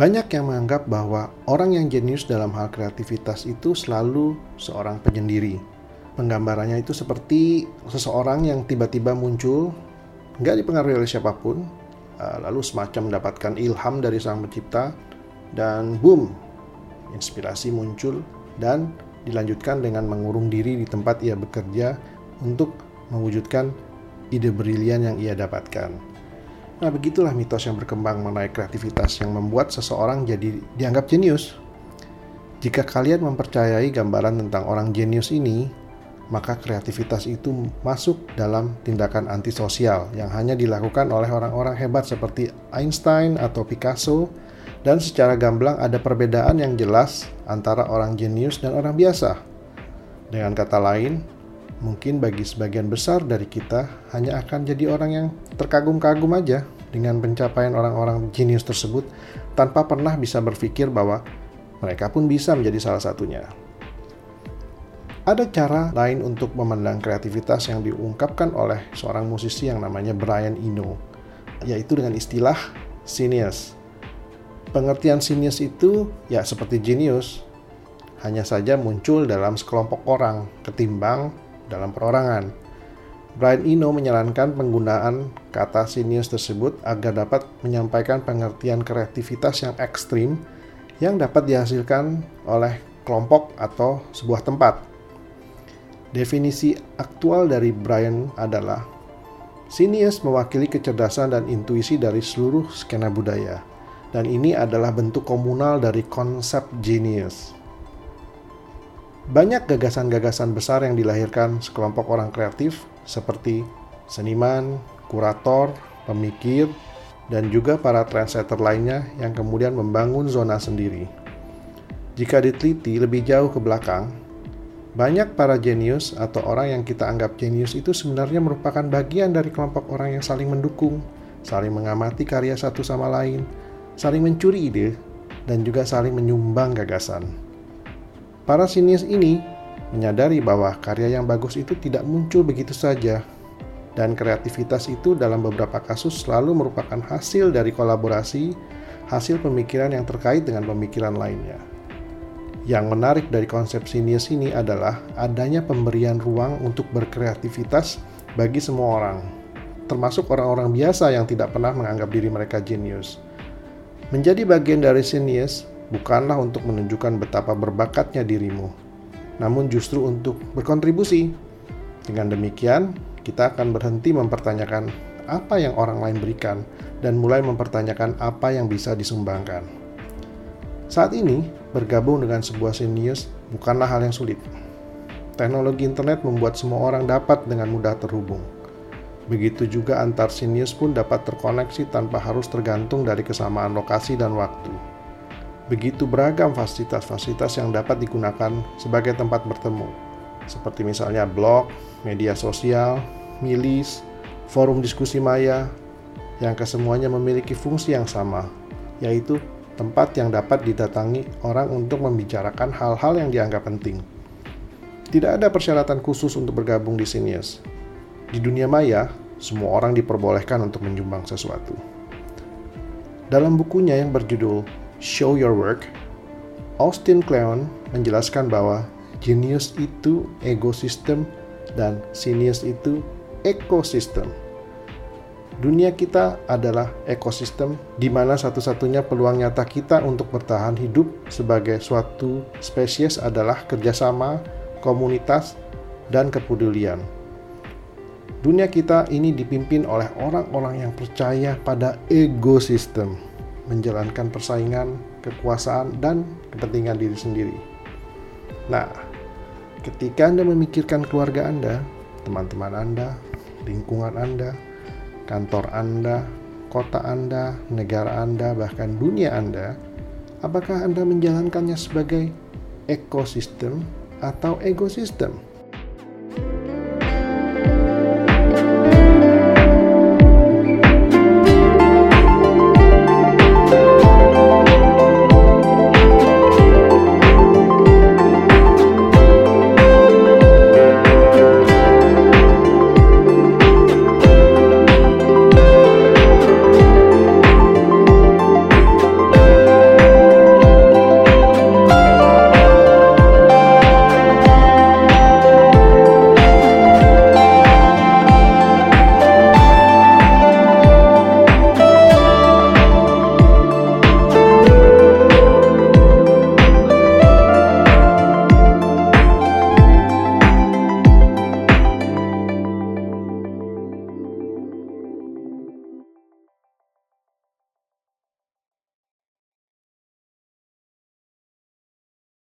Banyak yang menganggap bahwa orang yang jenius dalam hal kreativitas itu selalu seorang penyendiri. Penggambarannya itu seperti seseorang yang tiba-tiba muncul, nggak dipengaruhi oleh siapa pun, eh, lalu semacam mendapatkan ilham dari sang pencipta, dan boom, inspirasi muncul dan dilanjutkan dengan mengurung diri di tempat ia bekerja untuk mewujudkan ide brilian yang ia dapatkan. Nah, begitulah mitos yang berkembang mengenai kreativitas yang membuat seseorang jadi dianggap jenius. Jika kalian mempercayai gambaran tentang orang jenius ini, maka kreativitas itu masuk dalam tindakan antisosial yang hanya dilakukan oleh orang-orang hebat seperti Einstein atau Picasso, dan secara gamblang ada perbedaan yang jelas antara orang jenius dan orang biasa. Dengan kata lain, mungkin bagi sebagian besar dari kita hanya akan jadi orang yang terkagum-kagum aja dengan pencapaian orang-orang jenius tersebut tanpa pernah bisa berpikir bahwa mereka pun bisa menjadi salah satunya. Ada cara lain untuk memandang kreativitas yang diungkapkan oleh seorang musisi yang namanya Brian Eno, yaitu dengan istilah genius. Pengertian genius itu ya seperti genius, hanya saja muncul dalam sekelompok orang ketimbang dalam perorangan. Brian Eno menyarankan penggunaan kata sinius tersebut agar dapat menyampaikan pengertian kreativitas yang ekstrim yang dapat dihasilkan oleh kelompok atau sebuah tempat. Definisi aktual dari Brian adalah Sinius mewakili kecerdasan dan intuisi dari seluruh skena budaya, dan ini adalah bentuk komunal dari konsep genius. Banyak gagasan-gagasan besar yang dilahirkan sekelompok orang kreatif seperti seniman, kurator, pemikir, dan juga para trendsetter lainnya yang kemudian membangun zona sendiri. Jika diteliti lebih jauh ke belakang, banyak para jenius atau orang yang kita anggap jenius itu sebenarnya merupakan bagian dari kelompok orang yang saling mendukung, saling mengamati karya satu sama lain, saling mencuri ide, dan juga saling menyumbang gagasan. Para sinias ini menyadari bahwa karya yang bagus itu tidak muncul begitu saja, dan kreativitas itu dalam beberapa kasus selalu merupakan hasil dari kolaborasi, hasil pemikiran yang terkait dengan pemikiran lainnya. Yang menarik dari konsep sinias ini adalah adanya pemberian ruang untuk berkreativitas bagi semua orang, termasuk orang-orang biasa yang tidak pernah menganggap diri mereka jenius. Menjadi bagian dari sinias bukanlah untuk menunjukkan betapa berbakatnya dirimu, namun justru untuk berkontribusi. Dengan demikian, kita akan berhenti mempertanyakan apa yang orang lain berikan dan mulai mempertanyakan apa yang bisa disumbangkan. Saat ini, bergabung dengan sebuah sinius bukanlah hal yang sulit. Teknologi internet membuat semua orang dapat dengan mudah terhubung. Begitu juga antar sinius pun dapat terkoneksi tanpa harus tergantung dari kesamaan lokasi dan waktu begitu beragam fasilitas-fasilitas yang dapat digunakan sebagai tempat bertemu, seperti misalnya blog, media sosial, milis, forum diskusi maya, yang kesemuanya memiliki fungsi yang sama, yaitu tempat yang dapat didatangi orang untuk membicarakan hal-hal yang dianggap penting. Tidak ada persyaratan khusus untuk bergabung di Sinius. Di dunia maya, semua orang diperbolehkan untuk menyumbang sesuatu. Dalam bukunya yang berjudul Show Your Work, Austin Kleon menjelaskan bahwa genius itu ekosistem dan sinius itu ekosistem. Dunia kita adalah ekosistem di mana satu-satunya peluang nyata kita untuk bertahan hidup sebagai suatu spesies adalah kerjasama, komunitas, dan kepedulian. Dunia kita ini dipimpin oleh orang-orang yang percaya pada ekosistem menjalankan persaingan, kekuasaan, dan kepentingan diri sendiri. Nah, ketika Anda memikirkan keluarga Anda, teman-teman Anda, lingkungan Anda, kantor Anda, kota Anda, negara Anda, bahkan dunia Anda, apakah Anda menjalankannya sebagai ekosistem atau ekosistem?